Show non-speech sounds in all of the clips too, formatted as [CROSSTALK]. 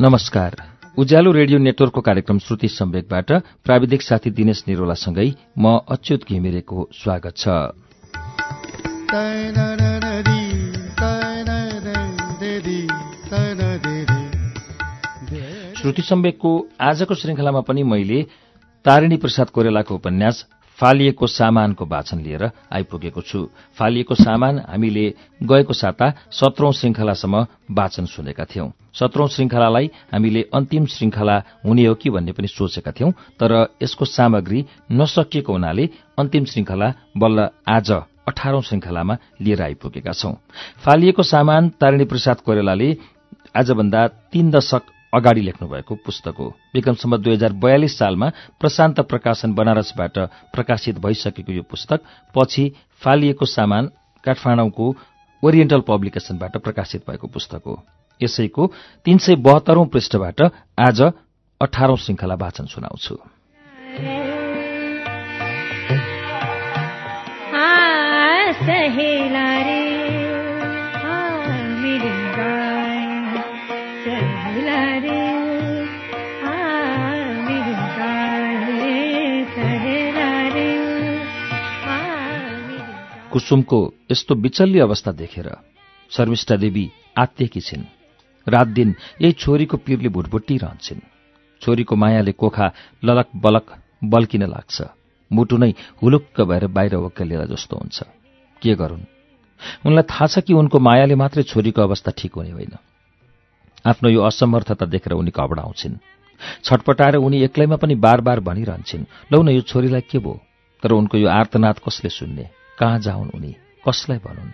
नमस्कार। उज्यालो रेडियो नेटवर्कको कार्यक्रम श्रुति सम्वेकबाट प्राविधिक साथी दिनेश निरोलासँगै म अच्युत घिमिरेको स्वागत छ। श्रुति सम्वेकको आजको श्रृङ्खलामा पनि मैले तारिणी प्रसाद कोइरालाको उपन्यास फालिएको सामानको वाचन लिएर आइपुगेको छु। फालिएको सामान हामीले गएको साता सत्रौं श्रृङ्खलासम्म वाचन सुनेका थियौं। सत्रौं श्रृङ्खलालाई हामीले अन्तिम श्रृङ्खला हुने हो कि भन्ने पनि सोचेका थियौं तर यसको सामग्री नसकिएको हुनाले अन्तिम श्रृङ्खला बल्ल आज अठारौं श्रृङ्खलामा लिएर आइपुगेका छौं। फालिएको सामान तारिणी प्रसाद कोइरालाले आजभन्दा तीन दशक अगाडि लेख्नुभएको पुस्तक हो। विक्रमसम्म दुई हजार बयालिस सालमा प्रशान्त प्रकाशन बनारसबाट प्रकाशित भइसकेको यो पुस्तक पछि फालिएको सामान काठमाडौँको ओरिएन्टल पब्लिकेशनबाट प्रकाशित भएको पुस्तक हो। यसैको तीन सय बहत्तरौं पृष्ठबाट आज अठारौं श्रृङ्खला वाचन सुनाउँछु। सहेला कुसुमको यस्तो विचल्य अवस्था देखेर शर्मिष्ठा देवी आत्तेकी छिन्। रात दिन यही छोरीको पिरले भुटभुटी रहन्छन्। छोरीको मायाले कोखा ललक बलक बल्किन लाग्छ। मुटु नै हुलुक्क भएर बाहिर ओक्केलिएर जस्तो हुन्छ। के गरून्? उनलाई थाहा छ कि उनको मायाले मात्रै छोरीको अवस्था ठिक हुने होइन। आफ्नो यो असमर्थता देखेर उनी घबडाउँछिन्। छटपटाएर उनी एक्लैमा पनि बार बार भनिरहन्छन् लौ न यो छोरीलाई के भो तर उनको यो आर्तनाद कसले सुन्ने? कहाँ जाउन् उनी? कसलाई भनुन्?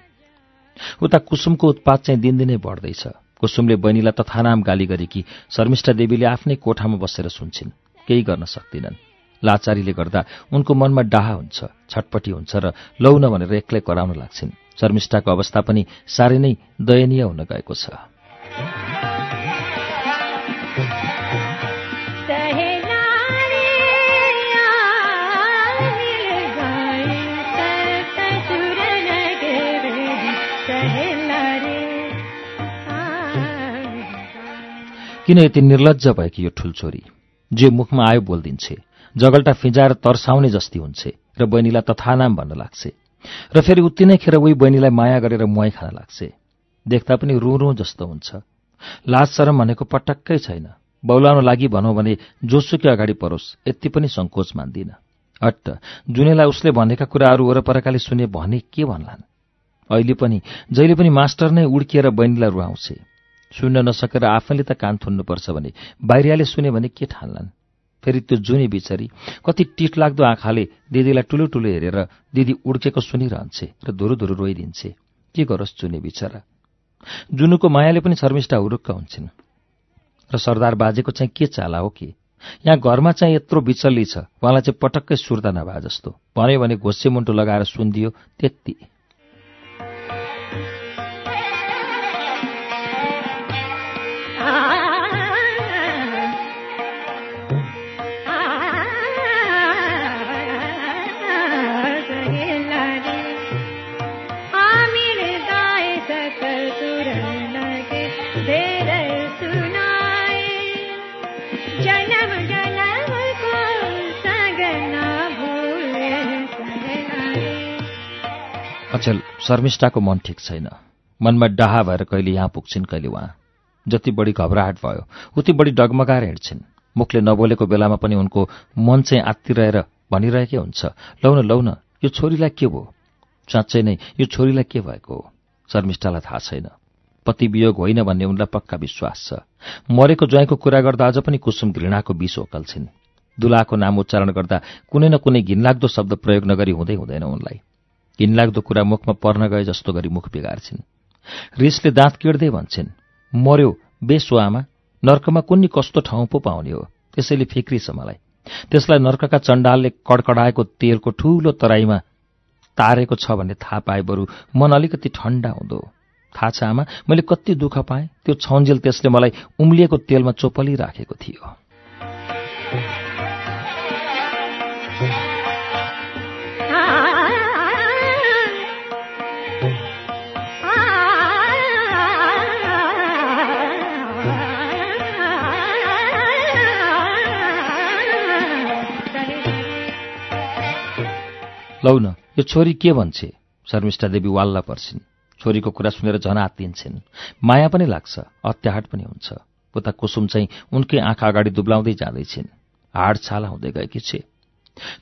उता कुसुमको उत्पात चाहिँ दिनदिनै बढ्दैछ। कुसुमले बहिनीलाई तथानाम गाली गरेकी शर्मिष्ठा देवीले आफ्नै कोठामा बसेर सुन्छिन्। केही गर्न सक्दिनन्। लाचारीले गर्दा उनको मनमा डाहा हुन्छ छटपटी हुन्छ र लौ न भनेर एक्लै कराउन लाग्छिन्। शर्मिष्ठाको अवस्था पनि साह्रै नै दयनीय हुन गएको छ। किन यति निर्लज्ज भएकी यो ठुल छोरी जे मुखमा आयो बोलिदिन्छे जगल्टा फिजाएर तर्साउने जस्ती हुन्छे र बहिनीलाई तथानाम भन्न लाग्छे। र फेरि उति नै खेर उही बहिनीलाई माया गरेर मुहाई खान लाग्छे। देख्दा पनि रू रू जस्तो हुन्छ। लाज शरम भनेको पटक्कै छैन। बौलाउन लागि भनौँ भने जोसुकै अगाडि परोस् यति पनि सङ्कोच मान्दिन। अट्ट जुनेलाई उसले भनेका कुराहरू वरपरकाले सुने भने के भन्लान्? अहिले पनि जहिले पनि मास्टर नै उड्किएर बहिनीलाई रुवाउँछे। सुन्न नसकेर आफैले त कान थुन्नुपर्छ भने बाहिरियाले सुने भने के ठान्लान्? फेरि त्यो जुनी बिचरी कति टिट लाग्दो आँखाले दिदीलाई ठुलो ठुलो हेरेर दिदी उड्केको सुनिरहन्छे र धुरु धुरु रोइदिन्छे। के गरोस् जुनी बिचरा? जुनुको मायाले पनि शर्मिष्ठा हुरुक्क हुन्छन्। र सरदार बाजेको चाहिँ के चाला हो कि? यहाँ घरमा चाहिँ यत्रो बिचल्ली छ उहाँलाई चाहिँ पटक्कै सुर्ता नभए जस्तो। भन्यो भने घोसे मुन्टो लगाएर सुनिदियो त्यति। अचल शर्मिष्ठाको मन ठिक छैन। मनमा डाहा भएर कहिले यहाँ पुग्छिन् कहिले उहाँ जति बढी घबराहट भयो उति बढी डगमगाएर हिँड्छिन्। मुखले नबोलेको बेलामा पनि उनको मन चाहिँ आत्तिरहेर भनिरहेकै हुन्छ। लौ न लौ न यो छोरीलाई के भयो? साँच्चै नै यो छोरीलाई के भएको हो? शर्मिष्ठालाई थाहा छैन। पति वियोग होइन भन्ने उनलाई पक्का विश्वास छ। मरेको ज्वाइँको कुरा गर्दा अझ पनि कुसुम घृणाको विष ओकल्छिन्। दुलाको नाम उच्चारण गर्दा कुनै न कुनै घिनलाग्दो शब्द प्रयोग नगरी हुँदै हुँदैन उनलाई। घिनलाग्दो कुरा मुखमा पर्न गए जस्तो गरी मुख बिगार्छिन्। रिसले दाँत किड्दै भन्छन् मर्यो बेसो आमा नर्कमा कुन्नी कस्तो ठाउँ पो पाउने हो? त्यसैले फिक्री छ मलाई। त्यसलाई नर्कका चण्डालले कडकडाएको तेलको ठूलो तराईमा तारेको छ भन्ने थाहा पाए बरु मन अलिकति ठण्डा हुँदो। थाहा छ आमा मैले कति दुःख पाएँ। त्यो छन्जेल त्यसले मलाई उम्लिएको तेलमा चोपली राखेको थियो। लौ न यो छोरी के भन्छे? शर्मिष्ठा देवी वाल्ला पर्छिन्। छोरीको कुरा सुनेर झन आत्तिन्छन्। माया पनि लाग्छ अत्याहाट पनि हुन्छ। उता कुसुम चाहिँ उनकै आँखा अगाडि दुब्लाउँदै जाँदैछिन्। हाड छाला हुँदै गएकी छे।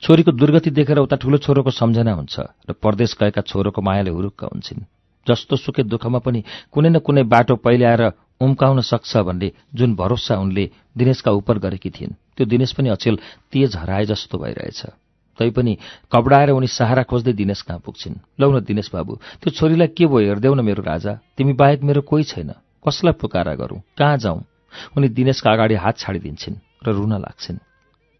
छोरीको दुर्गति देखेर उता ठूलो छोरोको सम्झना हुन्छ र परदेश गएका छोरोको मायाले हुरुक्क हुन्छन्। जस्तो सुकै दुःखमा पनि कुनै न कुनै बाटो पहिले आएर उम्काउन सक्छ भन्ने जुन भरोसा उनले दिनेशका उप गरेकी थिइन् त्यो दिनेश पनि अचेल तेज हराए जस्तो भइरहेछ। तैपनि कबडाएर उनी सहारा खोज्दै दिनेश कहाँ पुग्छिन्? लौ न दिनेश बाबु त्यो छोरीलाई के भयो हेरिदेऊ न मेरो राजा। तिमी बाहेक मेरो कोही छैन। कसलाई पुकारा गरौँ? कहाँ जाउँ उनी दिनेशका अगाडि हात छाडिदिन्छन् र रुन लाग्छिन्।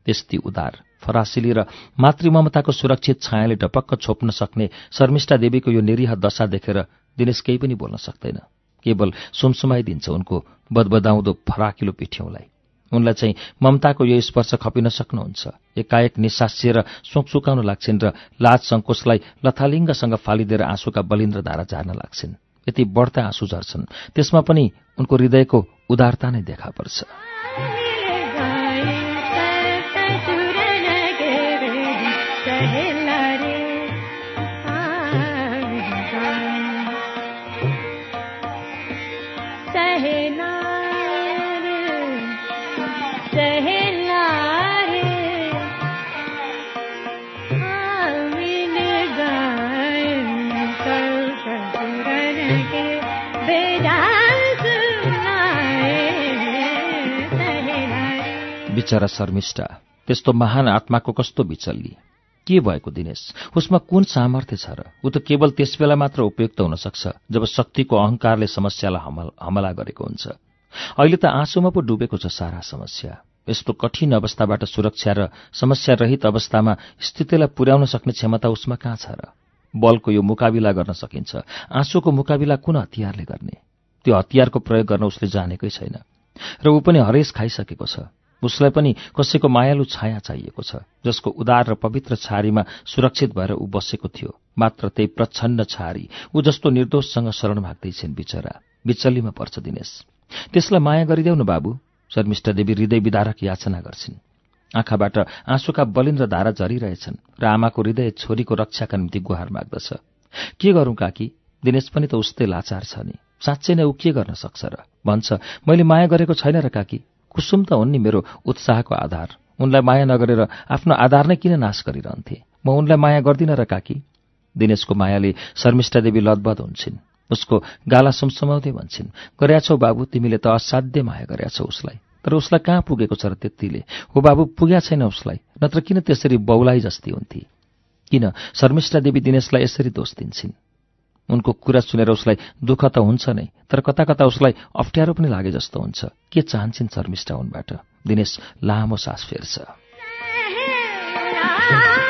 त्यस्ती उदार फरासिली र मातृममताको सुरक्षित छायाले ढपक्क छोप्न सक्ने शर्मिष्ठा देवीको यो निरीह दशा देखेर दिनेश केही पनि बोल्न सक्दैन। केवल सुमसुमाइदिन्छ उनको बदबदाउँदो फराकिलो पिठ्यौँलाई। उनलाई चाहिँ ममताको यो स्पर्श खपिन सक्नुहुन्छ। एकाएक निसासिएर सोक सुकाउन लाग्छिन् र लाज सङ्कोचलाई लथालिङ्गसँग फालिदिएर आँसुका बलिन्द्र धारा झार्न लाग्छिन्। यति बढ्ता आँसु झर्छन्। त्यसमा पनि उनको हृदयको उदारता नै देखा पर्छ। बिचरा शर्मिष्ठा त्यस्तो महान आत्माको कस्तो बिचल्ली के भएको दिनेश? उसमा कुन सामर्थ्य छ र? ऊ त केवल त्यस बेला मात्र उपयुक्त हुन सक्छ जब शक्तिको अहंकारले समस्यालाई हमला गरेको हुन्छ। अहिले त आँसुमा पो डुबेको छ सारा समस्या। यस्तो कठिन अवस्थाबाट सुरक्षा र समस्या रहित अवस्थामा स्थितिलाई पुर्याउन सक्ने क्षमता उसमा कहाँ छ र? बलको यो मुकाबिला गर्न सकिन्छ। आँसुको मुकाबिला कुन हतियारले गर्ने? त्यो हतियारको प्रयोग गर्न उसले जानेकै छैन। र ऊ पनि हरेस खाइसकेको छ। उसलाई पनि कसैको मायालु छाया चाहिएको छ जसको उदार र पवित्र छारीमा सुरक्षित भएर ऊ बसेको थियो। मात्र त्यही प्रच्छन्न छारी ऊ जस्तो निर्दोषसँग शरण माग्दैछन् बिचरा। बिचल्लीमा पर्छ दिनेश। त्यसलाई माया गरिदेऊ न बाबु शर्मिष्ठा देवी हृदय विदारक याचना गर्छिन्। आँखाबाट आँसुका बलिन्द्र धारा झरिरहेछन् र आमाको हृदय छोरीको रक्षाका निम्ति गुहार माग्दछ। के गरौँ काकी? दिनेश पनि त उस्तै लाचार छ नि। साँच्चै नै ऊ के गर्न सक्छ र? भन्छ मैले माया गरेको छैन र काकी। कुसुम त हुन् नि मेरो उत्साहको आधार। उनलाई माया नगरेर आफ्नो आधार नै किन नाश गरिरहन्थे? म उनलाई माया गर्दिनँ र काकी। दिनेशको मायाले शर्मिष्ठा देवी लदबद हुन्छन्। उसको गाला सुमसुमाउँदै भन्छन् गरेछौ बाबु तिमीले त असाध्य माया गरेछौ उसलाई। तर उसलाई कहाँ पुगेको छ र त्यतिले? हो बाबु पुग्या छैन उसलाई। नत्र किन त्यसरी बौलाई जस्ती हुन्थे? किन शर्मिष्ठा देवी दिनेशलाई यसरी दोष दिन्छन्? उनको कुरा सुनेर उसलाई दुःख त हुन्छ नै तर कता कता उसलाई अप्ठ्यारो पनि लागे जस्तो हुन्छ। के चाहन्छन् शर्मिष्ठा उनबाट? दिनेश लामो सास फेर्छ। [LAUGHS]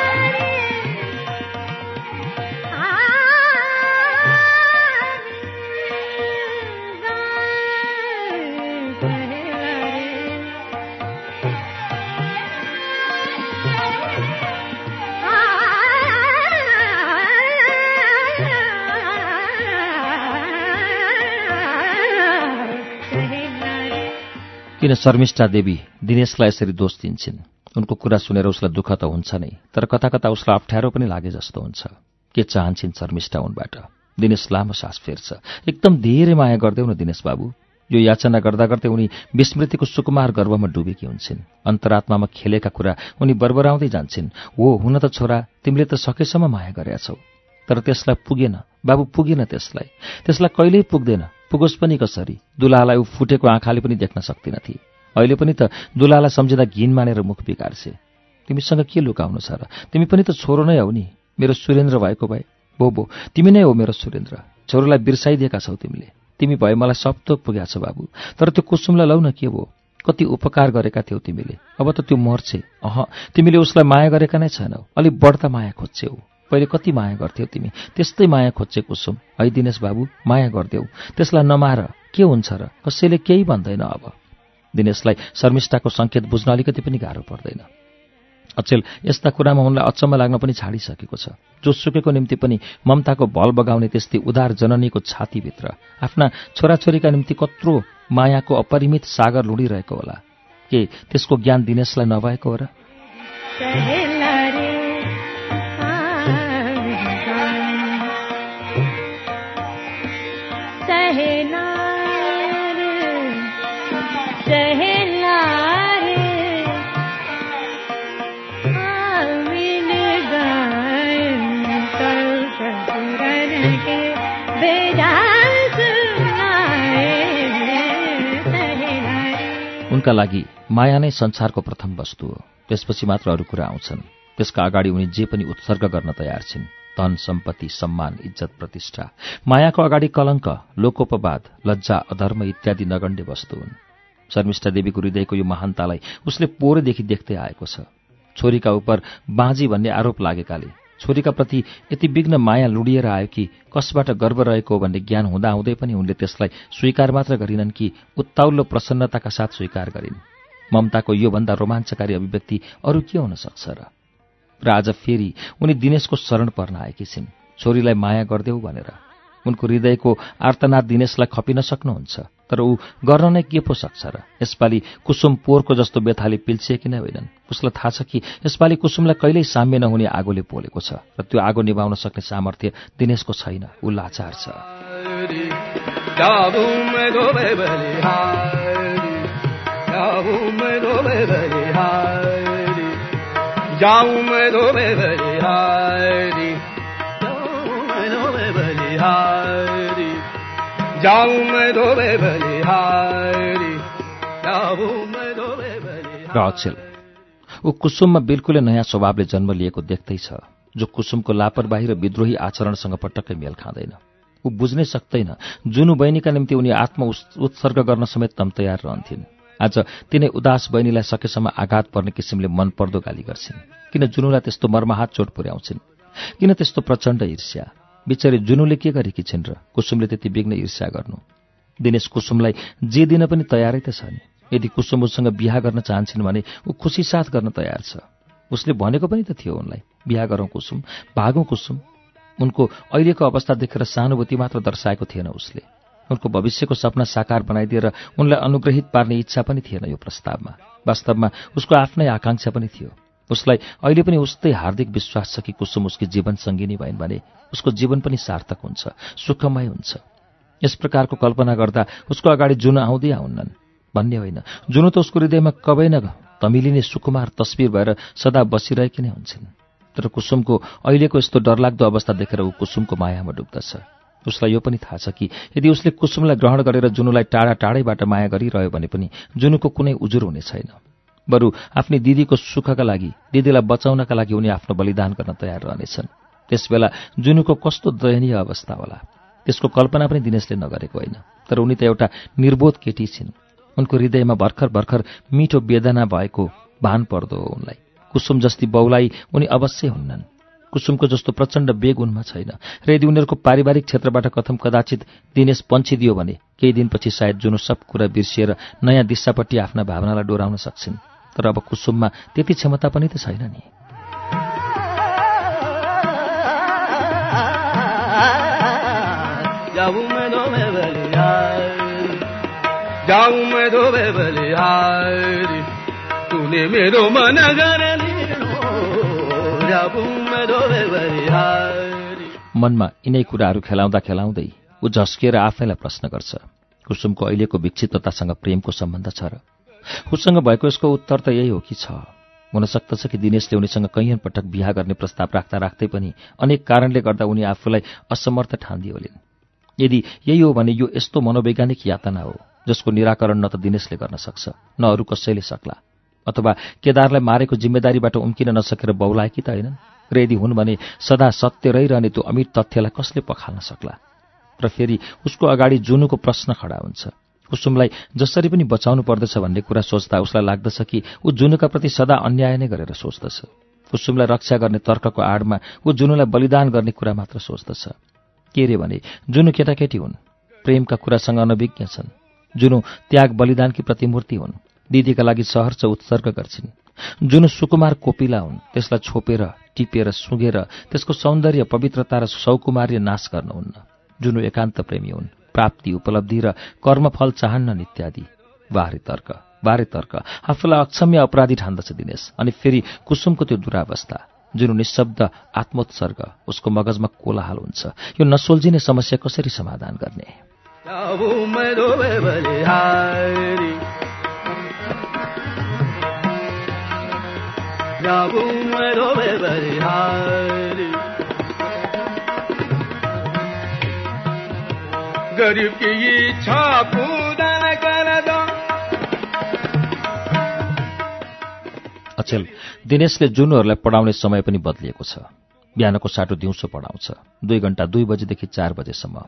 किन शर्मिष्ठा देवी दिनेशलाई यसरी दोष दिन्छन्? उनको कुरा सुनेर उसलाई दुःख त हुन्छ नै तर कता कता उसलाई अप्ठ्यारो पनि लागे जस्तो हुन्छ। के चाहन्छन् शर्मिष्ठा उनबाट? दिनेश लामो सास फेर्छ। एकदम धेरै माया गरिदेऊ न दिनेश बाबु। यो याचना गर्दा गर्दै उनी विस्मृतिको सुकुमार गर्वमा डुबेकी हुन्छन्। अन्तरात्मामा खेलेका कुरा उनी बरबराउँदै जान्छन्। हो हुन त छोरा तिमीले त सकेसम्म माया गरेछौ तर त्यसलाई पुगेन। बाबु पुगेन त्यसलाई। त्यसलाई कहिल्यै पुग्दैन। पुगोस् पनि कसरी? दुलालाई ऊ फुटेको आँखाले पनि देख्न सक्दिनथे अहिले पनि त दुलालाई सम्झिँदा घिन मानेर मुख बिगार्छे तिमीसँग के लुकाउनु छ र? तिमी पनि त छोरो नै हौ नि। मेरो सुरेन्द्र भएको भए। बो बो तिमी नै हो मेरो सुरेन्द्र। छोरोलाई बिर्साइदिएका छौ तिमीले। तिमी भए मलाई सप्तोक पुग्या छ बाबु। तर त्यो कुसुमलाई लौ न के भो कति उपकार गरेका थियौ तिमीले। अब त त्यो मर्छे। अह तिमीले उसलाई माया गरेका नै छैनौ। अलिक बढ्ता माया खोज्छेऊ पहिले कति माया गर्थ्यौ तिमी? त्यस्तै माया खोज्छे कुसुम है दिनेश बाबु माया गरिदेऊ त्यसलाई नमार के हुन्छ र? कसैले केही भन्दैन अब। दिनेशलाई शर्मिष्ठाको सङ्केत बुझ्न अलिकति पनि गाह्रो पर्दैन। अचेल यस्ता कुरामा उनलाई अचम्म लाग्न पनि छाडिसकेको छ। जो सुकेको निम्ति पनि ममताको भल बगाउने त्यस्तै उदार जननीको छातीभित्र। आफ्ना छोराछोरीका निम्ति कत्रो मायाको अपरिमित सागर लुडिरहेको होला। के त्यसको ज्ञान दिनेशलाई नभएको हो र? उनका लागि माया नै संसारको प्रथम वस्तु हो। त्यसपछि मात्र अरू कुरा आउँछन्। त्यसका अगाडि उनी जे पनि उत्सर्ग गर्न तयार छिन् धन सम्पत्ति सम्मान इज्जत प्रतिष्ठा मायाको अगाडि कलङ्क लोकोपवाद लज्जा अधर्म इत्यादि नगण्य वस्तु हुन्। शर्मिष्ठा देवीको हृदयको यो महानतालाई उसले पोहोरदेखि देख्दै आएको छ। छोरीका उप बाँझी भन्ने आरोप लागेकाले छोरीका प्रति यति विघ्न माया लुडिएर आयो कि कसबाट गर्व रहेको भन्ने ज्ञान हुँदाहुँदै पनि उनले त्यसलाई स्वीकार मात्र गरिनन् कि उत्ताउल्लो प्रसन्नताका साथ स्वीकार गरिन्। ममताको योभन्दा रोमाञ्चकारी अभिव्यक्ति अरू के हुन सक्छ र? र आज फेरि उनी दिनेशको शरण पर्न आएकी छिन्। छोरीलाई माया गरिदेऊ भनेर। उनको हृदयको आर्तनाद दिनेशलाई खपिन सक्नुहुन्छ। तर ऊ गर्न नै के पो सक्छ र? यसपालि कुसुम पोहोरको जस्तो बेथाले पिल्छे कि नै होइनन्। उसलाई थाहा छ कि यसपालि कुसुमलाई कहिल्यै साम्य नहुने आगोले पोलेको छ र त्यो आगो निभाउन सक्ने सामर्थ्य दिनेशको छैन। ऊ लाचार छ। र अचेल ऊ कुसुममा बिल्कुलै नयाँ स्वभावले जन्म लिएको देख्दैछ जो कुसुमको लापरवाही र विद्रोही आचरणसँग पटक्कै मेल खाँदैन। ऊ बुझ्नै सक्दैन जुनु बहिनीका निम्ति उनी आत्म उत्सर्ग गर्न समेत तम तयार रहन्थिन्। आज तिनै उदास बहिनीलाई सकेसम्म आघात पर्ने किसिमले मनपर्दो गाली गर्छिन्। किन जुनुलाई त्यस्तो मर्माहात चोट पुर्याउँछिन्? किन त्यस्तो प्रचण्ड ईर्ष्या? बिचरी जुनुले के गरेकी छिन् र कुसुमले त्यति बिग्न ईर्ष्या गर्नु? दिनेश कुसुमलाई जे दिन पनि तयारै त छ नि। यदि कुसुम उसँग बिहा गर्न चाहन्छन् भने ऊ खुसी साथ गर्न तयार छ। उसले भनेको पनि त थियो उनलाई बिहा गरौँ कुसुम भागौँ कुसुम। उनको अहिलेको अवस्था देखेर सहानुभूति मात्र दर्शाएको थिएन उसले। उनको भविष्यको सपना साकार बनाइदिएर उनलाई अनुग्रहित पार्ने इच्छा पनि थिएन यो प्रस्तावमा। वास्तवमा उसको आफ्नै आकांक्षा पनि थियो। उसलाई अहिले पनि उस्तै हार्दिक विश्वास छ कि कुसुम उसकी जीवन सङ्गिनी भइन् भने उसको जीवन पनि सार्थक हुन्छ सुखमय हुन्छ। यस प्रकारको कल्पना गर्दा उसको अगाडि जुन आउँदै आउन्नन् भन्ने होइन। जुन त उसको हृदयमा कबै न तमिलिने सुकुमार तस्विर भएर सदा बसिरहेकी नै हुन्छन्। तर कुसुमको अहिलेको यस्तो डरलाग्दो अवस्था देखेर ऊ कुसुमको मायामा डुब्दछ। उसलाई यो पनि थाहा छ कि यदि उसले कुसुमलाई ग्रहण गरेर जुनुलाई टाढा टाढैबाट माया गरिरह्यो भने पनि जुनुको कुनै उजुर हुने छैन। बरु आफ्नी दिदीको सुखका लागि दिदीलाई बचाउनका लागि उनी आफ्नो बलिदान गर्न तयार रहनेछन्। त्यसबेला जुनुको कस्तो दयनीय अवस्था होला। त्यसको कल्पना पनि दिनेशले नगरेको होइन। तर उनी त एउटा निर्बोध केटी छिन्। उनको हृदयमा भर्खर भर्खर मिठो वेदना भएको भान पर्दो हो उनलाई। कुसुम जस्ती बहुलाई उनी अवश्य हुन्नन्। कुसुमको जस्तो प्रचण्ड बेग उनमा छैन। र यदि उनीहरूको पारिवारिक क्षेत्रबाट कथम कदाचित दिनेश पन्छिदियो भने केही दिनपछि सायद जुन सब कुरा बिर्सिएर नयाँ दिशापट्टि आफ्ना भावनालाई डोराउन सक्छन्। तर अब कुसुममा त्यति क्षमता पनि त छैन नि। मेरो मन मनमा यिनै कुराहरू खेलाउँदा खेलाउँदै ऊ झस्किएर आफैलाई प्रश्न गर्छ कुसुमको अहिलेको विक्षिप्ततासँग प्रेमको सम्बन्ध छ र उसँग भएको यसको उत्तर त यही हो कि छ। हुन सक्दछ कि दिनेशले उनीसँग कैयन पटक बिहा गर्ने प्रस्ताव राख्दा राख्दै पनि अनेक कारणले गर्दा उनी आफूलाई असमर्थ ठान्दियोलिन्। यदि यही हो भने यो यस्तो मनोवैज्ञानिक यातना हो जसको निराकरण न त दिनेशले गर्न सक्छ न अरू कसैले सक्ला। अथवा केदारलाई मारेको जिम्मेदारीबाट उम्किन नसकेर बौलाएकी त होइनन्? र यदि हुन् भने सदा सत्य रहिरहने त्यो अमित तथ्यलाई कसले पखाल्न सक्ला? र फेरि उसको अगाडि जुनुको प्रश्न खडा हुन्छ। कुसुमलाई जसरी पनि बचाउनु पर्दछ भन्ने कुरा सोच्दा उसलाई लाग्दछ कि ऊ जुनुका प्रति सदा अन्याय नै गरेर सोच्दछ। कुसुमलाई रक्षा गर्ने तर्कको आडमा ऊ जुनुलाई बलिदान गर्ने कुरा मात्र सोच्दछ। के रे भने जुनु केटाकेटी हुन्। प्रेमका कुरासँग अनभिज्ञ छन्। जुनु त्याग बलिदानकी प्रतिमूर्ति हुन्। दिदीका लागि सहर्ष उत्सर्ग गर्छिन्। जुन सुकुमार कोपिला हुन्। त्यसलाई छोपेर टिपेर सुँगेर त्यसको सौन्दर्य पवित्रता र सौकुमार्य नाश गर्नुहुन्न। जुनु एकान्त प्रेमी हुन्। प्राप्ति उपलब्धि र कर्मफल चाहन्न इत्यादि बाह्रे तर्क बाह्रे तर्क। आफूलाई अक्षम्य अपराधी ठान्दछ दिनेश अनि फेरि कुसुमको त्यो दुरावस्था जुन निशब्द आत्मोत्सर्ग उसको मगजमा कोलाहाल हुन्छ। यो नसोल्झिने समस्या कसरी समाधान गर्ने? की इच्छा अचेल दिनेशले जुनहरूलाई पढाउने समय पनि बदलिएको छ। बिहानको साटो दिउँसो पढाउँछ। दुई घण्टा दुई बजेदेखि चार बजेसम्म।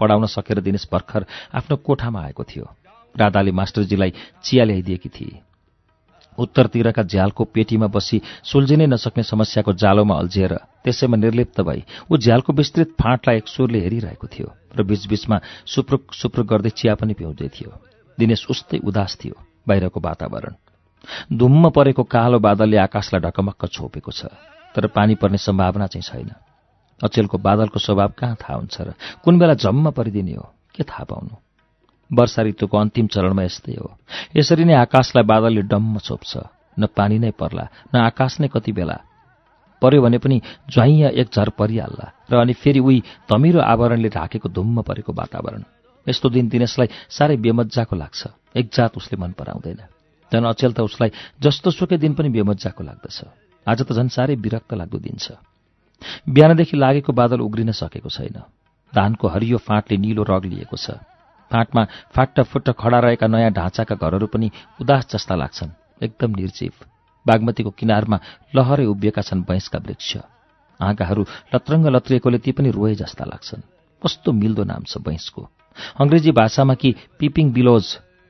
पढाउन सकेर दिनेश भर्खर आफ्नो कोठामा आएको थियो। राधाले मास्टरजीलाई चिया ल्याइदिएकी थिए। उत्तरतिरका झ्यालको पेटीमा बसी सुल्झिनै नसक्ने समस्याको जालोमा अल्झिएर त्यसैमा निर्लिप्त भई ऊ झ्यालको विस्तृत फाँटलाई एक सुरले हेरिरहेको थियो र बीचबीचमा सुप्रुक सुप्रुक गर्दै चिया पनि पिउँदै थियो। दिनेश उस्तै उदास थियो बाहिरको वातावरण। धुम्म परेको कालो बादलले आकाशलाई ढकमक्क छोपेको छ तर पानी पर्ने सम्भावना चाहिँ छैन। अचेलको बादलको स्वभाव कहाँ थाहा हुन्छ र कुन बेला जम्म परिदिने हो के थाहा पाउनु? वर्षा ऋतुको अन्तिम चरणमा यस्तै हो। यसरी नै आकाशलाई बादलले डम्म छोप्छ। न पानी नै पर्ला न आकाश नै कति बेला। पर्यो भने पनि ज्वाइँ एक झर परिहाल्ला र अनि फेरि उही धमिरो आवरणले ढाकेको धुम्म परेको वातावरण। यस्तो दिन दिनेशलाई साह्रै बेमज्जाको लाग्छ। एकजात उसले मन पराउँदैन। झन् अचेल त उसलाई जस्तो सुकै दिन पनि बेमज्जाको लाग्दछ। आज त झन् साह्रै विरक्त लाग्दो दिन छ। बिहानदेखि लागेको बादल उग्रिन सकेको छैन। धानको हरियो फाँटले निलो रग लिएको छ। फाँटमा फाट्टफुट्ट खडा रहेका नयाँ ढाँचाका घरहरू पनि उदास जस्ता लाग्छन्। एकदम निर्जीव। बागमतीको किनारमा लहरै उभिएका छन् बैंसका वृक्ष। आँगाहरू लत्रङ्ग लत्रिएकोले ती पनि रोए जस्ता लाग्छन्। कस्तो मिल्दो नाम छ बैंसको अङ्ग्रेजी भाषामा कि पिपिङ बिलोज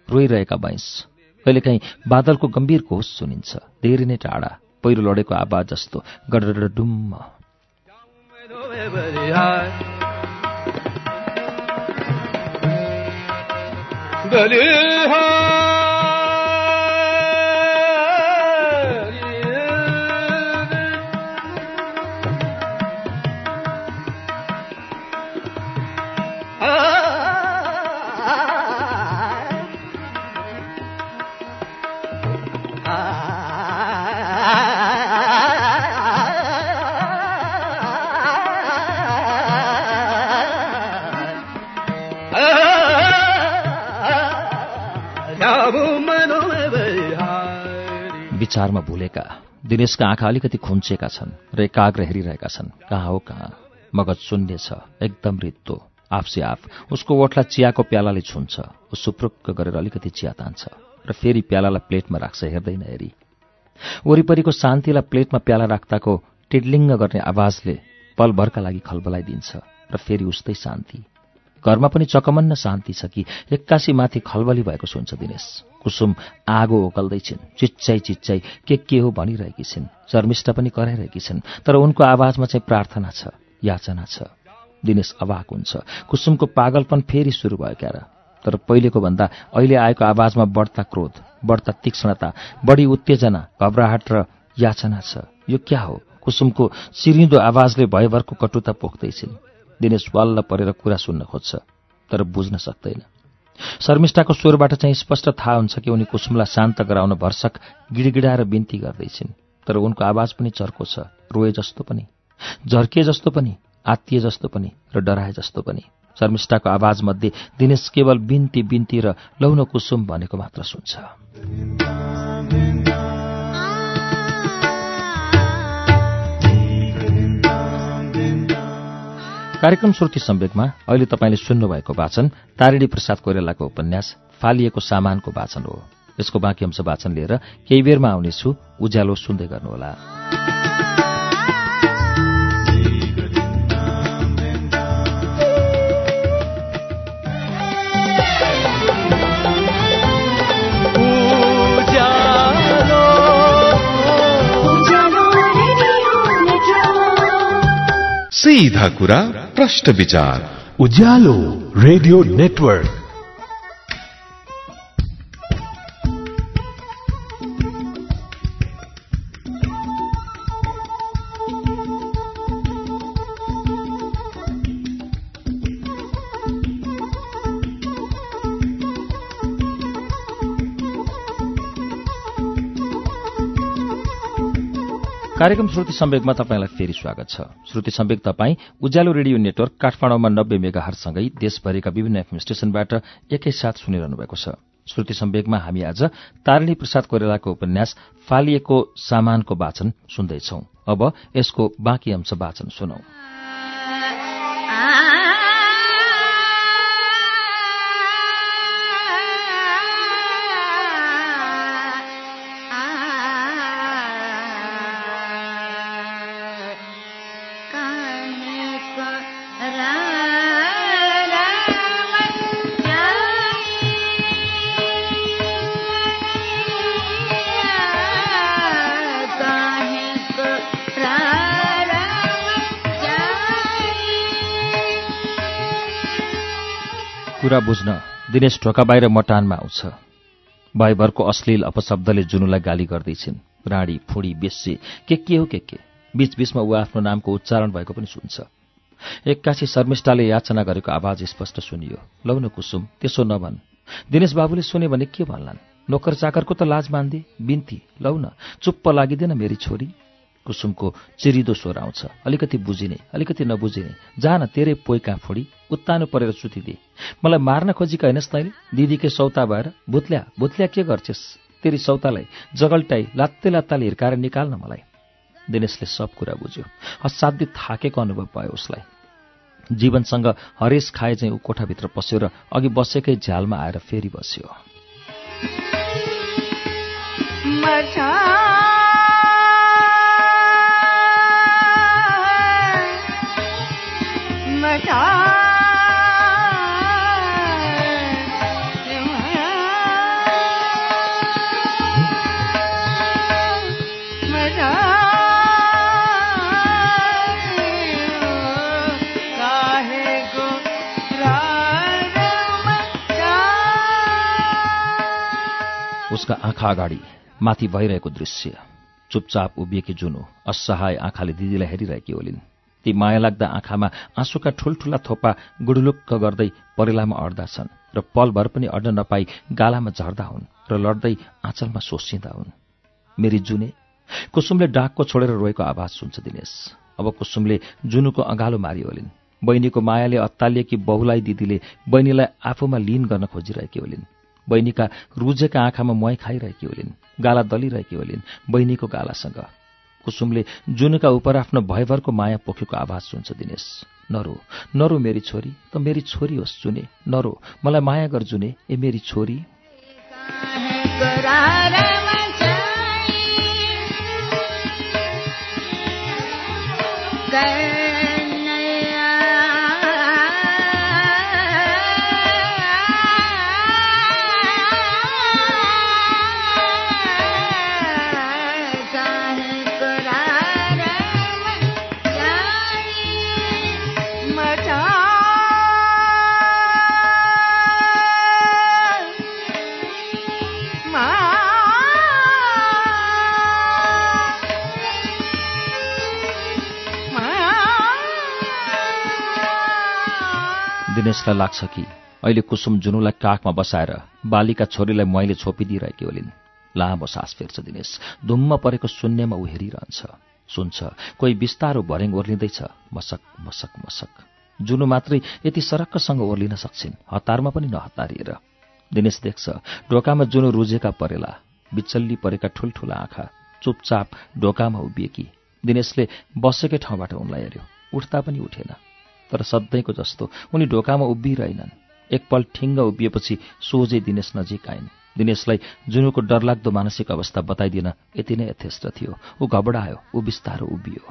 रोइरहेका बैंस कहिलेकाहीँ बादलको गम्भीर घोष सुनिन्छ। धेरै नै टाढा पहिरो लडेको आवाज जस्तो गडर डुम्म। بلها विचारमा भुलेका दिनेशका आँखा अलिकति खुम्चेका छन् र एकाग्र हेरिरहेका छन्। कहाँ हो कहाँ? मगज शून्य छ एकदम रित्तो। आफसे आफ। उसको ओठलाई चियाको प्यालाले छुन्छ। ऊ सुप्रुक्क गरेर अलिकति चिया तान्छ। र फेरि प्यालालाई प्लेटमा राख्छ हेर्दैन हेरी वरिपरिको शान्तिलाई प्लेटमा प्याला राख्दाको टिडलिङ्ग गर्ने आवाजले पलभरका लागि खलबलाइदिन्छ। र फेरि उस्तै शान्ति। घरमा पनि चकमन्न शान्ति छ कि? एक्कासी माथि खलबली भएको सुन्छ दिनेश। कुसुम आगो ओकल्दैछिन् चिच्चाइ चिच्चाइ के के हो भनिरहेकी छिन्। शर्मिष्ठा पनि कराइरहेकी छिन्। तर उनको आवाजमा चाहिँ प्रार्थना छ याचना छ। दिनेश अवाक हुन्छ। कुसुमको पागलपन फेरि सुरु भयो क्यार। तर पहिलेको भन्दा अहिले आएको आवाजमा बढ्ता क्रोध बढ्ता तीक्ष्णता बढी उत्तेजना घबराहट र याचना छ। यो क्या हो? कुसुमको सिरिँदो आवाजले भयभरको कटुता पोख्दैछिन्। दिनेश वाल्ल परेर कुरा सुन्न खोज्छ तर बुझ्न सक्दैन। शर्मिष्ठाको स्वरबाट चाहिँ स्पष्ट थाहा हुन्छ कि उनी कुसुमलाई शान्त गराउन भर्सक गिडगिडाएर बिन्ती गर्दैछिन् तर उनको आवाज पनि चर्को छ रोए जस्तो पनि झर्किए जस्तो पनि आत्तिए जस्तो पनि र डराए जस्तो पनि। शर्मिष्ठाको आवाजमध्ये दिनेश केवल बिन्ती बिन्ती र लौन कुसुम भनेको मात्र सुन्छ। कार्यक्रम श्रुति सम्वेकमा अहिले तपाईँले सुन्नुभएको वाचन तारिणी प्रसाद कोइरालाको उपन्यास फालिएको सामानको वाचन हो। यसको बाँकी अंश वाचन लिएर केही बेरमा आउनेछु। उज्यालो सुन्दै गर्नुहोला। सीधा कुरा प्रश्न विचार। Ujyalo radio network. कार्यक्रम श्रुति सम्वेकमा तपाईँलाई फेरि स्वागत छ। श्रुति सम्वेक तपाईँ उज्यालो रेडियो नेटवर्क काठमाडौँमा नब्बे मेगाहरसँगै देशभरिका विभिन्न एफएम स्टेशनबाट एकैसाथ सुनिरहनु भएको छ। श्रुति सम्वेकमा हामी आज तारिणी प्रसाद कोइरालाको उपन्यास फालिएको सामानको वाचन सुन्दैछौ। अब यसको बाँकी अंश वाचन सुनौ। कुरा बुझ्न दिनेश ढोका बाहिर मटानमा आउँछ। भाइभरको अश्लील अपशब्दले जुनुलाई गाली गर्दैछिन्। राणी फुडी बेसी के के हो के के? बीचबीचमा ऊ आफ्नो नामको उच्चारण भएको पनि सुन्छ। एक्कासी शर्मिष्ठाले याचना गरेको आवाज स्पष्ट सुनियो। लौ न कुसुम त्यसो नभन्। दिनेश बाबुले सुने भने के भन्लान्? नोकर चाकरको त लाज मान्दे बिन्ती लौ न चुप्प लागिँदैन मेरी छोरी। कुसुमको चिरिदो स्वर आउँछ। अलिकति बुझिने अलिकति नबुझिने। जान तेरे पोइ कहाँ फोडी उत्तानो परेर सुतिदिए मलाई मार्न खोजीका होइनस् तैँले? दिदीकै सौता भएर भुत्ल्या भुत्ल्या के गर्छेस्? तेरी सौतालाई जगल्टाई लात्ते लात्ताले हिर्काएर निकाल्न मलाई। दिनेशले सब कुरा बुझ्यो। असाध्य थाकेको अनुभव भयो उसलाई। जीवनसँग हरेस खाए चाहिँ ऊ कोठाभित्र पस्यो र अघि बसेकै झ्यालमा आएर फेरि बस्यो। उसका आँखा अगाडि माथि भइरहेको दृश्य। चुपचाप उभिएकी जुनु असहाय आँखाले दिदीलाई हेरिरहेकी होलिन्। ती माया लाग्दा आँखामा आँसुका ठूल्ठूला थोपा गुडुलुक्क गर्दै परेलामा अड्दा छन् र पलभर पनि अड्न नपाई गालामा झर्दा हुन् र लड्दै आँचलमा सोसिँदा हुन्। मेरी जुने कुसुमले डाकको छोडेर रोएको आवाज सुन्छ दिनेश। अब कुसुमले जुनुको अँगालो मारी होलिन्। बहिनीको मायाले अत्तालिएकी बहुलाई दिदीले बहिनीलाई आफूमा लिन गर्न खोजिरहेकी होलिन्। बहिनीका रुजेका आँखामा मुहाई खाइरहेकी होलिन् गाला दलिरहेकी होलिन् बहिनीको गालासँग। कुसुमले जुनुका उपर आफ्नो भयभरको माया पोखेको आवाज सुन्छ दिनेश। नरो नरो मेरी छोरी त मेरी छोरी होस् जुने। नरो मलाई माया गर जुने ए मेरी छोरी। दिनेशलाई लाग्छ कि? अहिले कुसुम जुनुलाई काखमा बसाएर बालिका छोरीलाई मैले छोपिदिइरहेकी होलिन्। लामो सास फेर्छ दिनेश। धुम्म परेको शून्यमा ऊ हेरिरहन्छ। सुन्छ कोही बिस्तारो भरेङ ओर्लिँदैछ। मसक मसक मसक। जुनु मात्रै यति सरक्कसँग ओर्लिन सक्छिन्। हतारमा पनि नहतारिएर दिनेश देख्छ ढोकामा जुनु रुजेका परेला। बिचल्ली परेका ठुल्ठुला आँखा। चुपचाप ढोकामा उभिएकी। दिनेशले बसेकै ठाउँबाट उनलाई हेऱ्यो। उठ्दा पनि उठेन। तर सधैँको जस्तो। उनी ढोकामा उभिरहेनन्। एकपल ठिङ्ग उभिएपछि सोझै दिनेश नजिक आइन्। दिनेशलाई जुनुको डरलाग्दो मानसिक अवस्था बताइदिन यति नै यथेष्ट थियो। ऊ घबडायो ऊ बिस्तारो उभियो।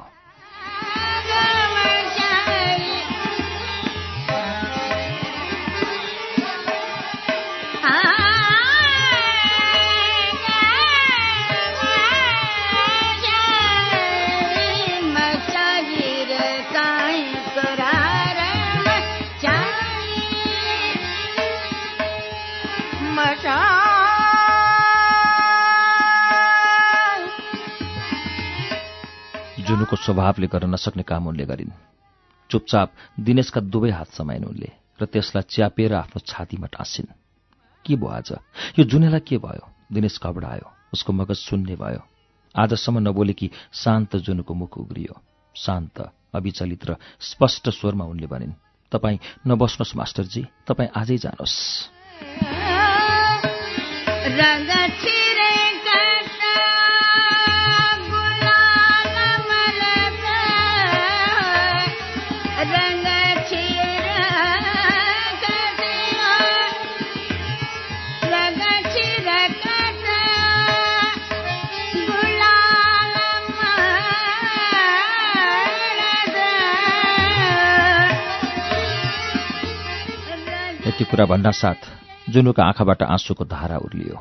जुनुको स्वभावले गर्न नसक्ने काम उनले गरिन्। चुपचाप दिनेशका दुवै हात समाइन् उनले र त्यसलाई च्यापेर आफ्नो छातीमा टाँसिन्। के भयो आज? यो जुनेलाई के भयो दिनेश घबडायो उसको मगज सुन्ने भयो। आजसम्म नबोलेकी शान्त जुनुको मुख उग्रियो। शान्त अविचलित र स्पष्ट स्वरमा उनले भनिन् तपाईँ नबस्नुहोस् मास्टरजी। तपाईँ आजै जानुहोस्। यति कुरा भन्नासाथ जुनुको आँखाबाट आँसुको धारा उर्लियो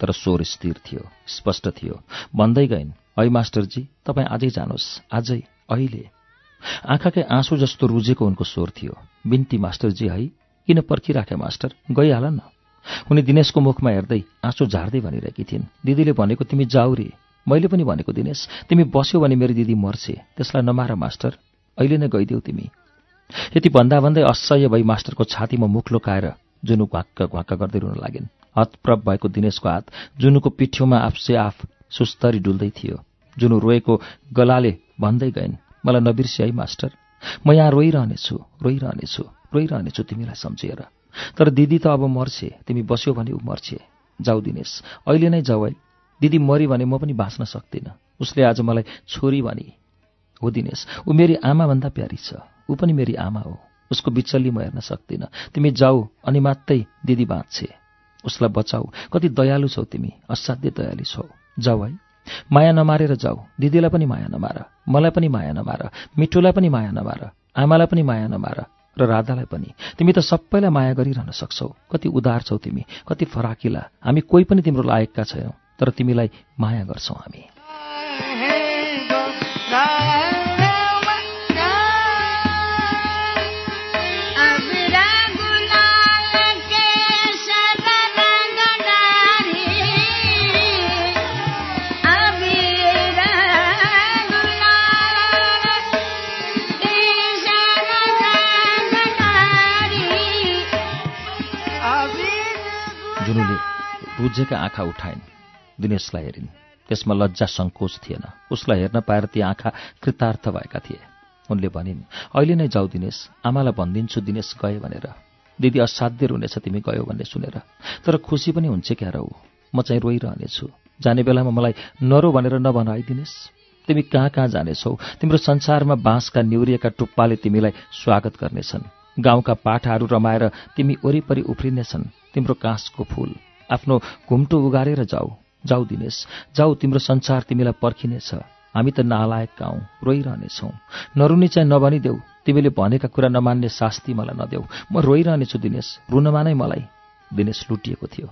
तर स्वर स्थिर थियो स्पष्ट थियो। भन्दै गइन् है मास्टरजी तपाईँ आजै जानुहोस् आजै अहिले। आँखाकै आँसु जस्तो रुजेको उनको स्वर थियो। बिन्ती मास्टरजी है किन पर्खिराखे मास्टर? गइहाल न। उनी दिनेशको मुखमा हेर्दै आँसु झार्दै भनिरहेकी थिइन् दिदीले भनेको तिमी जाऊ रे। मैले पनि भनेको दिनेश। तिमी बस्यौ भने मेरो दिदी मर्छे। त्यसलाई नमार मास्टर। अहिले नै गइदेऊ तिमी। यति भन्दा भन्दै असह्य भई मास्टरको छातीमा मुख लुकाएर जुनु घ्वाक्क घ्वाक्क गर्दै रुन लागिन्। हतप्रभ भएको दिनेशको हात जुनुको पिठ्यौमा आफसे आफ सुस्तरी डुल्दै थियो। जुनु रोएको गलाले भन्दै गइन् मलाई नबिर्सी है मास्टर। म यहाँ रोइरहनेछु रोइरहनेछु रोइरहनेछु तिमीलाई सम्झिएर तर दिदी त अब मर्छे तिमी बस्यौ भने ऊ मर्छे। जाऊ दिनेश अहिले नै जाऊ है। दिदी मरी भने म पनि बाँच्न सक्दिनँ। उसले आज मलाई छोरी भनी हो दिनेश ऊ मेरी आमाभन्दा प्यारी छ। ऊ पनि मेरी आमा हो। उसको बिचल्ली म हेर्न सक्दिनँ। तिमी जाऊ अनि मात्रै दिदी बाँच्छे उसलाई बचाऊ। कति दयालु छौ तिमी। असाध्य दयालु छौ। जाऊ है। माया नमारेर जाऊ। दिदीलाई पनि माया नमार। मलाई पनि माया नमार। मिठुलाई पनि माया नमार। आमालाई पनि माया नमार। र राधालाई पनि। तिमी त सबैलाई माया गरिरहन सक्छौ। कति उदार छौ तिमी। कति फराकिला। हामी कोही पनि तिम्रो लायकका छैनौ। तर तिमीलाई माया गर्छौ हामी। रुजेका आँखा उठाइन्। दिनेशलाई हेरिन्। त्यसमा लज्जा सङ्कोच थिएन। उसलाई हेर्न पाएर ती आँखा कृतार्थ भएका थिए। उनले भनिन् अहिले नै जाऊ दिनेश। आमालाई भनिदिन्छु दिनेश गए भनेर। दिदी असाध्य रुनेछ तिमी गयो भन्ने सुनेर। तर खुसी पनि हुन्छ क्या रौ म चाहिँ रोइरहनेछु। जाने बेलामा मलाई नरो भनेर नभन है तिमी कहाँ कहाँ जानेछौ? तिम्रो संसारमा बाँसका निउरिएका टुप्पाले तिमीलाई स्वागत गर्नेछन्। गाउँका पाठाहरू रमाएर तिमी वरिपरि उफ्रिनेछन्। तिम्रो काँसको फूल। आफ्नो घुम्टो उगारेर जाऊ। जाऊ दिनेश जाऊ तिम्रो संसार तिमीलाई पर्खिनेछ। हामी त नालायक गाउँ रोइरहनेछौ। नरुनी चाहिँ नभनिदेऊ तिमीले भनेका कुरा नमान्ने शास्ति मलाई नदेऊ। म रोइरहनेछु दिनेश रुनमा नै मलाई। दिनेश लुटिएको थियो।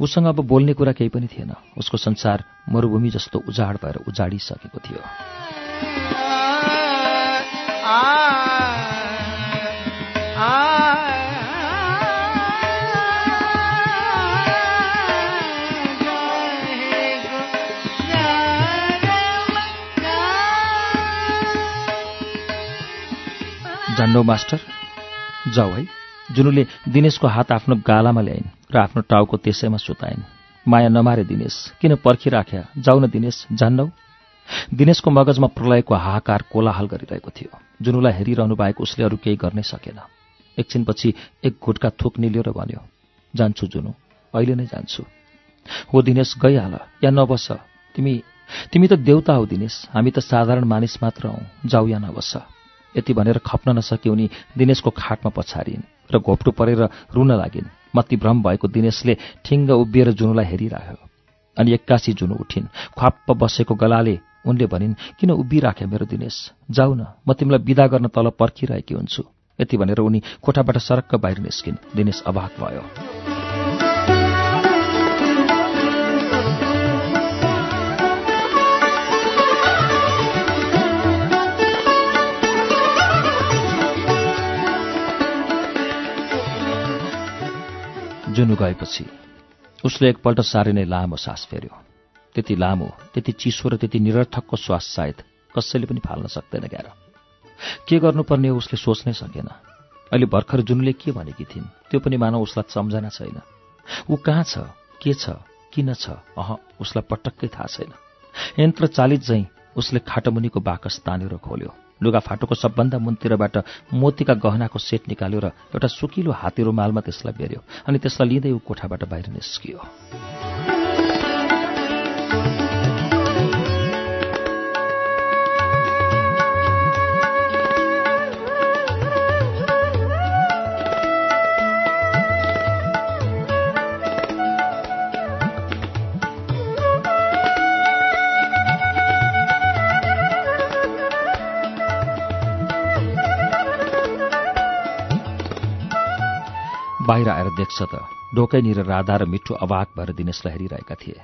उसँग अब बोल्ने कुरा केही पनि थिएन। उसको संसार मरुभूमि जस्तो उजाड भएर उजाडिसकेको थियो। जान्नौ मास्टर। जाऊ है। जुनुले दिनेशको हात आफ्नो गालामा ल्याइन् र आफ्नो टाउको त्यसैमा सुताइन्। माया नमारे दिनेश। किन पर्खिराख्या जाऊ न दिनेश जान्नौ। दिनेशको मगजमा प्रलयको हाहाकार कोलाहल गरिरहेको थियो। जुनुलाई हेरिरहनु बाहेक उसले अरू केही गर्नै सकेन। एकछिनपछि एक घुटका थुक निल्यो र भन्यो जान्छु जुनु अहिले नै जान्छु। हो दिनेश गइहाल। या नबस। तिमी तिमी त देउता हौ दिनेश। हामी त साधारण मानिस मात्र हौ। जाऊ या नबस। यति भनेर खप्न नसके उनी दिनेशको खाटमा पछारिन् र घोप्टो परेर रुन लागिन्। मतिभ्रम भएको दिनेशले ठिङ्ग उभिएर जुनुलाई हेरिराख्यो अनि एक्कासी जुनु उठिन्। ख्वाप्प बसेको गलाले उनले भनिन् किन उभिराखे मेरो दिनेश? जाऊ न म तिमीलाई विदा गर्न तल पर्खिरहेकी हुन्छु। यति भनेर उनी कोठाबाट सरक्क बाहिर निस्किन्। दिनेश अभाग भयो। जुनु गएपछि उसले एकपल्ट साह्रै नै लामो सास फेर्यो। त्यति लामो त्यति चिसो र त्यति निरर्थकको श्वास सायद कसैले पनि फाल्न सक्दैन ग्यार के गर्नुपर्ने उसले सोच्नै सकेन। अहिले भर्खर जुनले के भनेकी थिइन् त्यो पनि मानव उसलाई सम्झना छैन। ऊ कहाँ छ के छ किन छ अह उसलाई पटक्कै थाहा छैन। यन्त्र चालित झैँ उसले खाटमुनिको बाकस तानेर खोल्यो। लुगाफाटोको सबभन्दा मुनतिरबाट मोतीका गहनाको सेट निकाल्यो र एउटा सुकिलो हाते रुमालमा त्यसलाई बेर्यो अनि त्यसलाई लिँदै ऊ कोठाबाट बाहिर निस्कियो। बाहिर आएर देख्छ त। ढोकैनिर राधा र मिठो अवाक भएर दिनेशलाई हेरिरहेका थिए।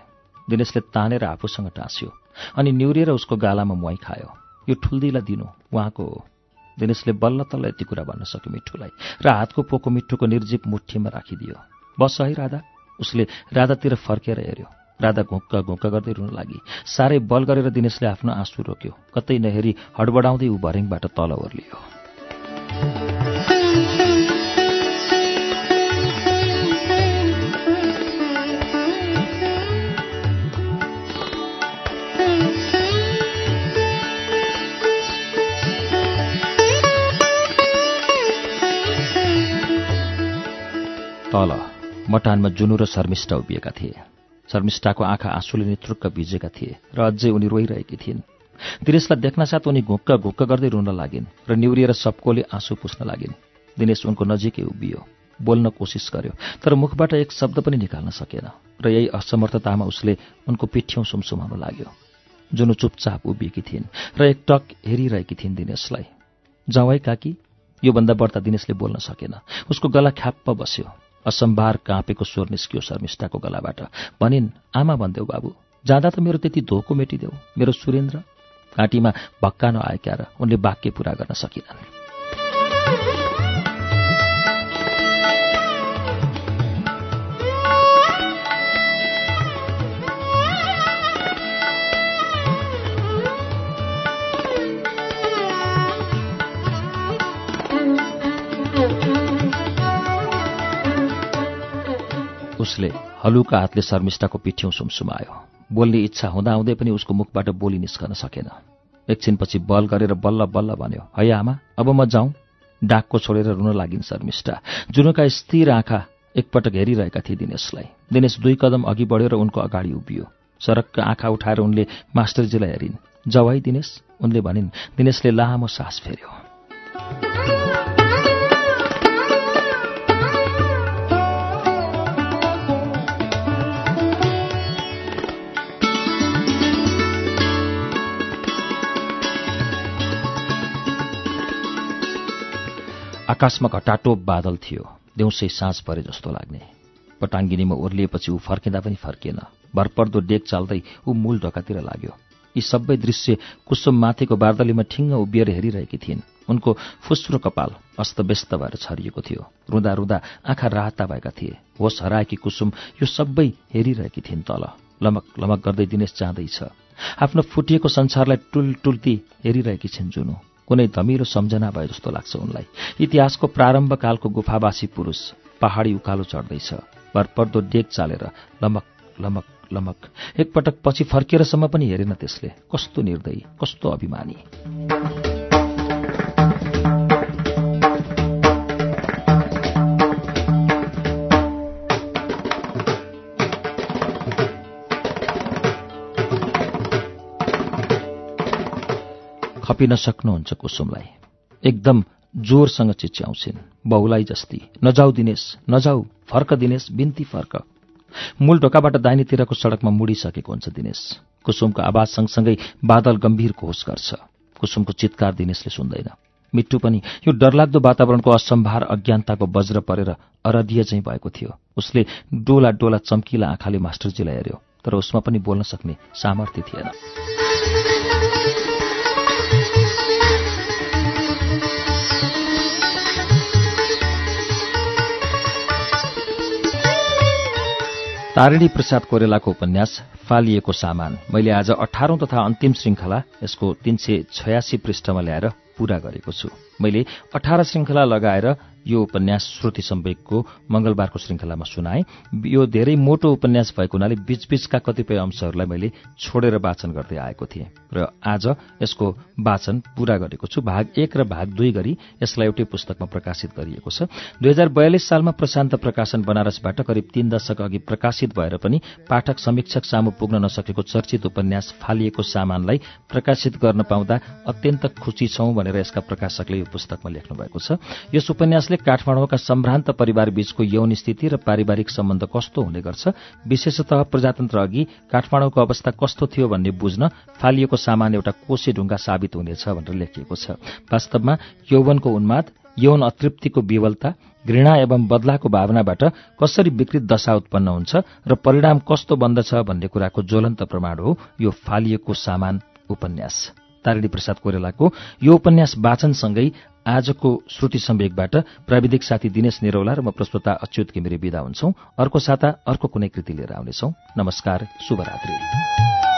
दिनेशले तानेर आफूसँग टाँस्यो अनि निउरिएर उसको गालामा मुहाई खायो। यो ठुल्दीलाई दिनु उहाँको हो। दिनेशले बल्ल तल्ल यति कुरा भन्न सक्यो मिठुलाई र हातको पोको मिठुको निर्जीव मुठीमा राखिदियो। बस है राधा। उसले राधातिर फर्केर हेऱ्यो। राधा घुक्क घुक्क गर्दै रुन लागि। साह्रै बल गरेर दिनेशले आफ्नो आँसु रोक्यो। कतै नहेरी हडबडाउँदै ऊ भर्याङबाट तल ओर्लियो। तल मटानमा जुनु र शर्मिष्ठा उभिएका थिए। शर्मिष्ठाको आँखा आँसुले नेतृक्क भिजेका थिए र अझै उनी रोइरहेकी थिइन्। दिनेशलाई देख्नसाथ उनी घुक्क घुक्क गर्दै रुन लागिन् र निउरिएर सबकोले आँसु पुस्न लागिन्। दिनेश उनको नजिकै उभियो बोल्न कोसिस गर्यो तर मुखबाट एक शब्द पनि निकाल्न सकेन र यही असमर्थतामा उसले उनको पिठ्यौँ सुमसुमाउन लाग्यो। जुनु चुपचाप उभिएकी थिइन् र एक टक हेरिरहेकी थिइन् दिनेशलाई। जाउँ काकी। योभन्दा बढ्ता दिनेशले बोल्न सकेन। उसको गला ख्याप्प बस्यो। असम्भार काँपेको स्वर निस्कियो शर्मिष्ठाको गलाबाट। भनिन् आमा भनिदेऊ बाबु जाँदा त मेरो त्यति धोको मेटिदेऊ। मेरो सुरेन्द्र घाँटीमा भक्कानो आएका र उनले वाक्य पूरा गर्न सकिनन्। उसले हलुका हातले शर्मिष्ठाको पिठ्यौँ सुमसुमायो। बोल्ने इच्छा हुँदाहुँदै पनि उसको मुखबाट बोली निस्कन सकेन। एकछिनपछि बल गरेर बल्ल बल्ल भन्यो है आमा अब म जाउँ? डाकको छोडेर रुन लागिन् शर्मिष्ठा। जुनुका स्थिर आँखा एकपटक हेरिरहेका थिए दिनेशलाई दिनेश दुई कदम अघि बढ्यो र उनको अगाडि उभियो। सडकका आँखा उठाएर उनले मास्टरजीलाई हेरिन् है दिनेश? उनले भनिन् दिनेशले लामो सास फेर्यो। आकाशमा घटाटोप बादल थियो। देउसै साँझ परे जस्तो लाग्ने। पटाङ्गिनीमा ओर्लिएपछि ऊ फर्किँदा पनि फर्किएन। भरपर्दो डेक चाल्दै ऊ मूल ढोकातिर लाग्यो। यी सबै दृश्य कुसुम माथिको बार्दलीमा ठिङ्ग उभिएर हेरिरहेकी थिइन्। उनको फुस्रो कपाल अस्तव्यस्त भएर छरिएको थियो। रुँदा रुँदा आँखा राहता भएका थिए। होस हराएकी कुसुम यो सबै हेरिरहेकी थिइन् तल। लमक लमक गर्दै दिनेश जाँदैछ आफ्नो फुटिएको संसारलाई टुल टुल्ती हेरिरहेकी छिन् जुनु। कुनै धमिलो सम्झना भए जस्तो लाग्छ उनलाई। इतिहासको प्रारम्भकालको गुफावासी पुरुष पहाडी उकालो चढ्दैछ। भरपर्दो डेक चालेर लमक लमक लमक। एकपटक पछि फर्केरसम्म पनि हेरेन त्यसले। कस्तो निर्दयी कस्तो अभिमानी। खपिन सक्नुहुन्छ कुसुमलाई। एकदम जोरसँग चिच्याउँछिन्। बहुलाई जस्ती नजाऊ दिनेश नजाऊ फर्क दिनेश बिन्ती फर्क। मूल ढोकाबाट दाहिनेतिरको सडकमा मुडिसकेको हुन्छ दिनेश। कुसुमको आवाज सँगसँगै बादल गम्भीर घोष गर्छ। कुसुमको चित्कार दिनेशले सुन्दैन। मिट्टु पनि यो डरलाग्दो वातावरणको असम्भार अज्ञानताको वज्र परेर अरधीय चाहिँ भएको थियो। उसले डोला डोला चम्किला आँखाले मास्टरजीलाई हेऱ्यो तर उसमा पनि बोल्न सक्ने सामर्थ्य थिएन। तारिणी प्रसाद कोरेलाको उपन्यास फालिएको सामान। मैले आज अठारौं तथा अन्तिम श्रृङ्खला यसको तीन सय छयासी पृष्ठमा ल्याएर पूरा गरेको छु। मैले अठार श्रृङ्खला लगाएर यो उपन्यास श्रुति सम्वेकको मंगलबारको श्रृङ्खलामा सुनाए। यो धेरै मोटो उपन्यास भएको हुनाले बीचबीचका कतिपय अंशहरूलाई मैले छोडेर वाचन गर्दै आएको थिएँ र आज यसको वाचन पूरा गरेको छु। भाग एक र भाग दुई गरी यसलाई एउटै पुस्तकमा प्रकाशित गरिएको छ। दुई हजार बयालिस सालमा प्रशान्त प्रकाशन बनारसबाट करिब तीन दशक अघि प्रकाशित भएर पनि पाठक समीक्षक सामु पुग्न नसकेको चर्चित उपन्यास फालिएको सामानलाई प्रकाशित गर्न पाउँदा अत्यन्त खुशी छौं भनेर यसका प्रकाशकले यो पुस्तकमा लेख्नु भएको छ। यस उपन्यासले काठमाडौँका सम्भ्रान्त परिवार बीचको यौन स्थिति र पारिवारिक सम्बन्ध कस्तो हुने गर्छ विशेषतः प्रजातन्त्र अघि काठमाडौँको अवस्था कस्तो थियो भन्ने बुझ्न फालिएको सामान एउटा कोशी ढुङ्गा साबित हुनेछ भनेर लेखिएको छ। वास्तवमा यौवनको उन्माद यौन अतृप्तिको विवलता घृणा एवं बदलाको भावनाबाट कसरी विकृत दशा उत्पन्न हुन्छ र परिणाम कस्तो बन्दछ भन्ने कुराको ज्वलन्त प्रमाण हो यो फालिएको सामान उपन्यास। तारिणी प्रसाद कोइरालाको यो उपन्यास वाचनसँगै आजको श्रुति सम्वेकबाट प्राविधिक साथी दिनेश निरौला र म प्रस्तुता अच्युत घिमिरे विदा हुन्छौ। अर्को साता अर्को कुनै कृति लिएर आउनेछौ। नमस्कार शुभरात्री।